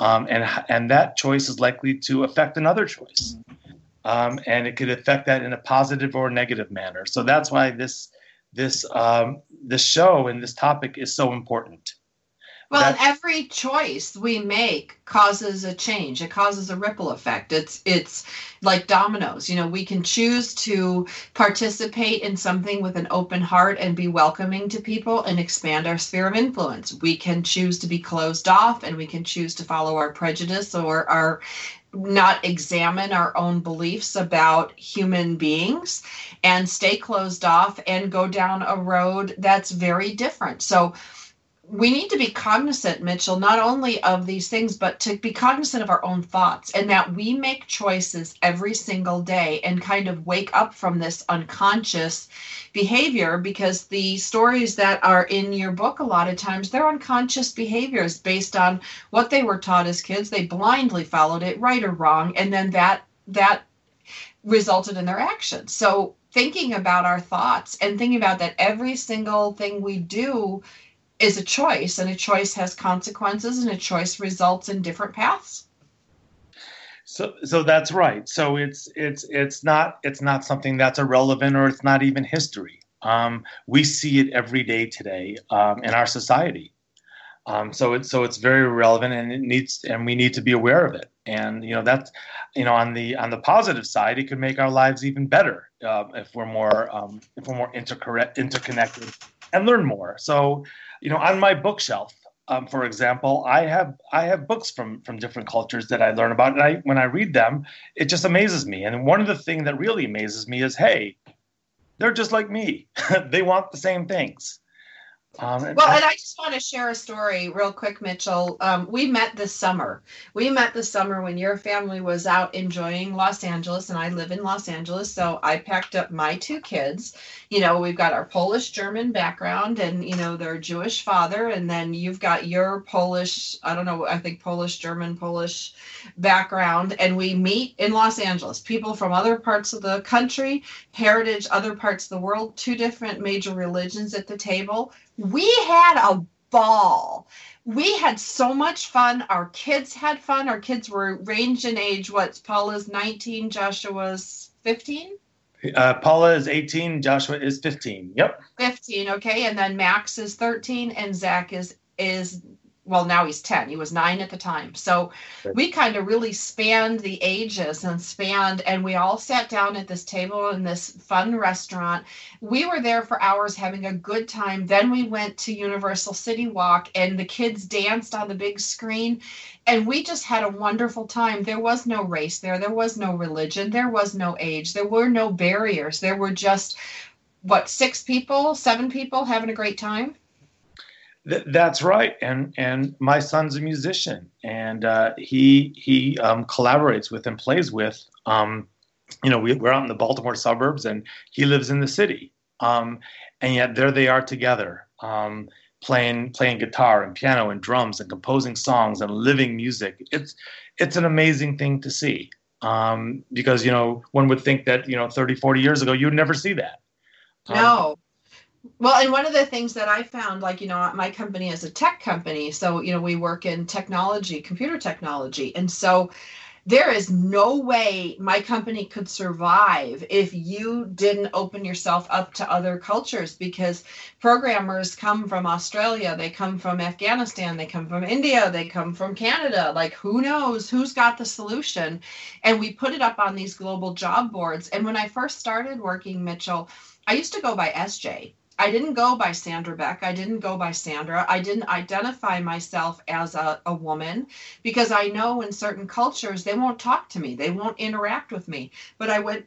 um, and and that choice is likely to affect another choice, um, and it could affect that in a positive or negative manner. So that's why this this um, this show and this topic is so important. Well, and every choice we make causes a change. It causes a ripple effect. It's it's like dominoes. You know, we can choose to participate in something with an open heart and be welcoming to people and expand our sphere of influence. We can choose to be closed off and we can choose to follow our prejudice or our not examine our own beliefs about human beings and stay closed off and go down a road that's very different. So we need to be cognizant, Mitchell, not only of these things, but to be cognizant of our own thoughts and that we make choices every single day and kind of wake up from this unconscious behavior because the stories that are in your book, a lot of times, they're unconscious behaviors based on what they were taught as kids. They blindly followed it, right or wrong, and then that, that resulted in their actions. So thinking about our thoughts and thinking about that every single thing we do is a choice and a choice has consequences and a choice results in different paths So so that's right. So it's it's it's not it's not something that's irrelevant or it's not even history. Um, we see it every day today um, in our society. Um, so it's so it's very relevant and it needs and we need to be aware of it. And you know that's you know on the on the positive side, it could make our lives even better uh, if we're more um, if we're more interconnected and learn more. So you know on my bookshelf, um, for example, I have I have books from from different cultures that I learn about, and I when I read them, it just amazes me. And one of the things that really amazes me is, hey, they're just like me. they want the same things. Um, and Well, and I just want to share a story real quick, Mitchell. Um, we met this summer. We met this summer when your family was out enjoying Los Angeles, and I live in Los Angeles. So I packed up my two kids. You know, we've got our Polish German background and, you know, their Jewish father. And then you've got your Polish, I don't know, I think Polish, German, Polish background. And we meet in Los Angeles, people from other parts of the country, heritage, other parts of the world, two different major religions at the table we had a ball. We had so much fun. Our kids had fun. Our kids were ranged in age. What's Paula's 19, Joshua's 15. Uh, Paula is 18. Joshua is 15. Yep. 15 okay and then max is 13 and zach is is well now he's 10 he was 9 at the time. So we kind of really spanned the ages and spanned and we all sat down at this table in this fun restaurant. We were there for hours having a good time. Then we went to universal city walk and the kids danced on the big screen and we just had a wonderful time. There was no race there. There was no religion. There was no age. There were no barriers. There were just what six people seven people having a great time Th- that's right. And and my son's a musician, and uh, he he um, collaborates with and plays with. Um, you know, we, we're out in the Baltimore suburbs, and he lives in the city. Um, and yet there they are together, um, playing playing guitar and piano and drums and composing songs and living music. It's it's an amazing thing to see. Um, because you know one would think that you know 30 40 years ago you'd never see that Um, no well and one of the things that i found like you know my company is a tech company so you know we work in technology computer technology and so there is no way my company could survive if you didn't open yourself up to other cultures because programmers come from Australia, they come from Afghanistan, they come from India, they come from Canada. Like, who knows who's got the solution? And we put it up on these global job boards. And when I first started working, Mitchell, I used to go by SJ. I didn't go by Sandra Beck. I didn't go by Sandra. I didn't identify myself as a, a woman because I know in certain cultures they won't talk to me, they won't interact with me. But I went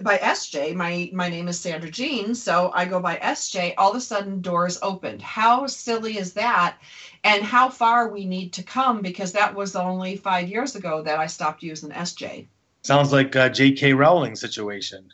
by SJ. My my name is Sandra Jean, so I go by SJ. All of a sudden, doors opened. How silly is that? And how far we need to come because that was only five years ago that I stopped using SJ. sounds like uh, a J.K. Rowling situation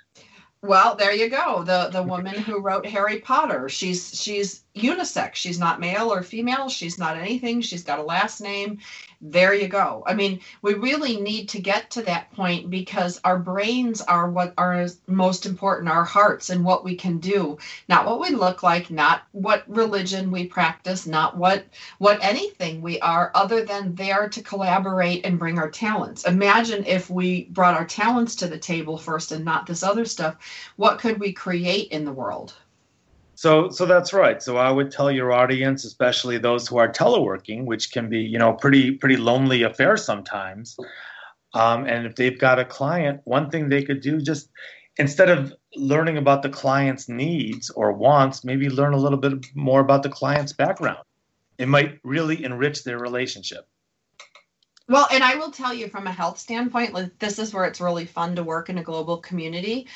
Well, there you go. The the woman who wrote Harry Potter. She's she's unisex. She's not male or female. She's not anything. She's got a last name. There you go. I mean, we really need to get to that point because our brains are what are most important, our hearts and what we can do, not what we look like, not what religion we practice, not what what anything we are other than there to collaborate and bring our talents. Imagine if we brought our talents to the table first and not this other stuff. What could we create in the world? So, so that's right. So, I would tell your audience, especially those who are teleworking, which can be, you know, pretty pretty lonely affair sometimes. Um, and if they've got a client, one thing they could do just instead of learning about the client's needs or wants, maybe learn a little bit more about the client's background. It might really enrich their relationship. Well, and I will tell you from a health standpoint, this is where it's really fun to work in a global community.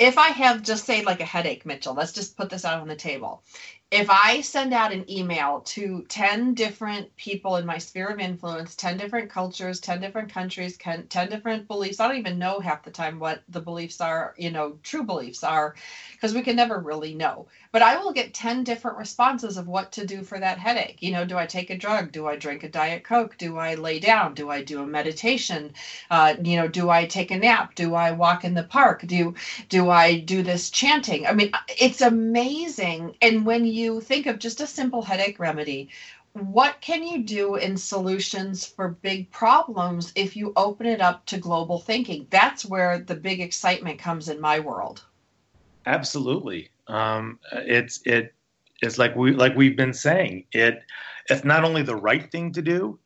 If I have just say like a headache, Mitchell, let's just put this out on the table. If I send out an email to 10 different people in my sphere of influence, 10 different cultures, 10 different countries, 10 different beliefs, I don't even know half the time what the beliefs are, you know, true beliefs are, because we can never really know. But I will get 10 different responses of what to do for that headache. You know, do I take a drug? Do I drink a Diet Coke? Do I lay down? Do I do a meditation? Uh, you know, do I take a nap? Do I walk in the park? Do do I do this chanting? I mean, it's amazing. And when you think of just a simple headache remedy, what can you do in solutions for big problems if you open it up to global thinking? That's where the big excitement comes in my world. Absolutely. Um, it's it it's like we like we've been saying. It it's not only the right thing to do,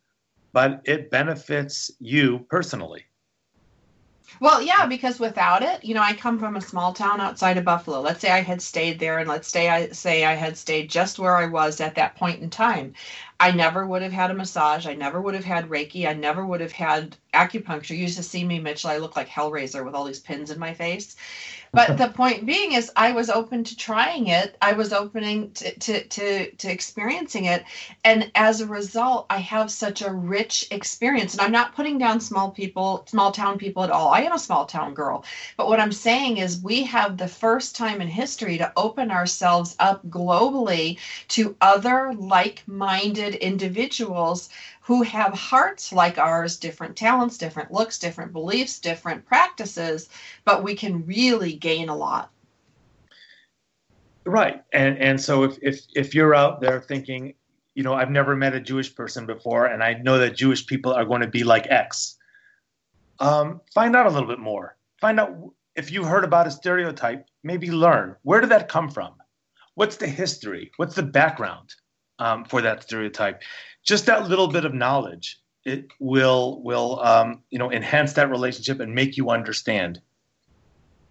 but it benefits you personally. Well, yeah, because without it, you know, I come from a small town outside of Buffalo. Let's say I had stayed there, and let's say I say I had stayed just where I was at that point in time. I never would have had a massage. I never would have had Reiki. I never would have had acupuncture. You used to see me, Mitchell. I look like Hellraiser with all these pins in my face. But the point being is, I was open to trying it. I was opening to, to, to, to experiencing it. And as a result, I have such a rich experience. And I'm not putting down small people, small town people at all. I am a small town girl. But what I'm saying is, we have the first time in history to open ourselves up globally to other like minded individuals who have hearts like ours, different talents, different looks, different beliefs, different practices, but we can really gain a lot. Right. And and so if if if you're out there thinking, you know, I've never met a Jewish person before, and I know that Jewish people are going to be like X. Um, find out a little bit more. Find out if you heard about a stereotype, maybe learn where did that come from? What's the history? What's the background um, for that stereotype? Just that little bit of knowledge it will will um, you know enhance that relationship and make you understand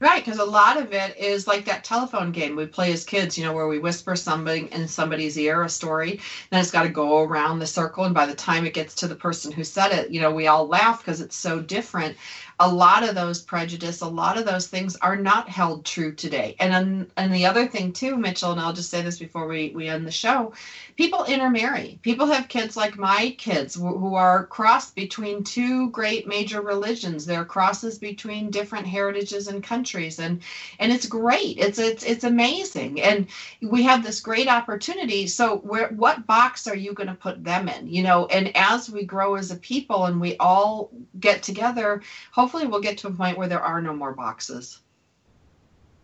Right, because a lot of it is like that telephone game we play as kids, you know, where we whisper something in somebody's ear a story, then it's got to go around the circle, and by the time it gets to the person who said it, you know, we all laugh because it's so different. A lot of those prejudice, a lot of those things are not held true today. And then, and the other thing too, Mitchell, and I'll just say this before we we end the show, people intermarry. People have kids like my kids who, who are crossed between two great major religions. They're crosses between different heritages and countries, and and it's great. It's it's it's amazing, and we have this great opportunity. So, where what box are you going to put them in? You know, and as we grow as a people and we all get together, hopefully we'll get to a point where there are no more boxes.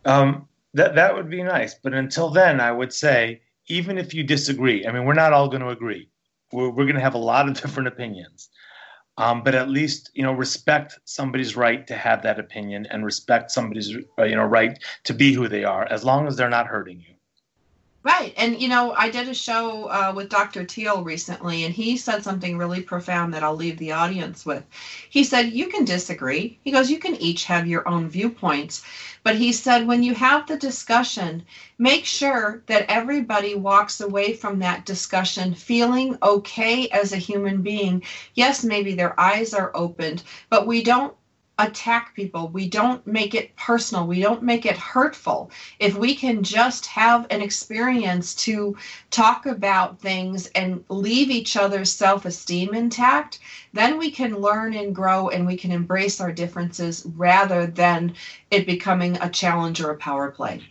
um, that that would be nice but until then i would say even if you disagree i mean we're not all going to agree. We're, we're going to have a lot of different opinions. Um, but at least you know respect somebody's right to have that opinion and respect somebody's uh, you know right to be who they are as long as they're not hurting you Right. And, you know, I did a show uh, with Dr. Teal recently, and he said something really profound that I'll leave the audience with. He said, You can disagree. He goes, You can each have your own viewpoints. But he said, When you have the discussion, make sure that everybody walks away from that discussion feeling okay as a human being. Yes, maybe their eyes are opened, but we don't attack people. We don't make it personal. We don't make it hurtful. If we can just have an experience to talk about things and leave each other's self esteem intact, then we can learn and grow and we can embrace our differences rather than it becoming a challenge or a power play.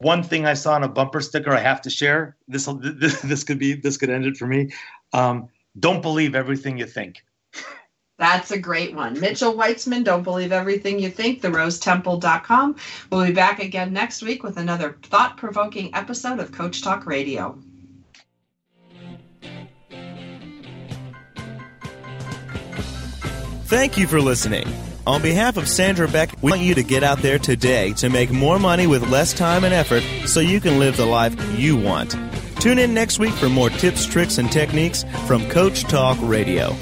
one thing i saw on a bumper sticker i have to share this this, this could be this could end it for me um, don't believe everything you think That's a great one. Mitchell Weitzman, don't believe everything you think, therosetemple.com. We'll be back again next week with another thought provoking episode of Coach Talk Radio. Thank you for listening. On behalf of Sandra Beck, we want you to get out there today to make more money with less time and effort so you can live the life you want. Tune in next week for more tips, tricks, and techniques from Coach Talk Radio.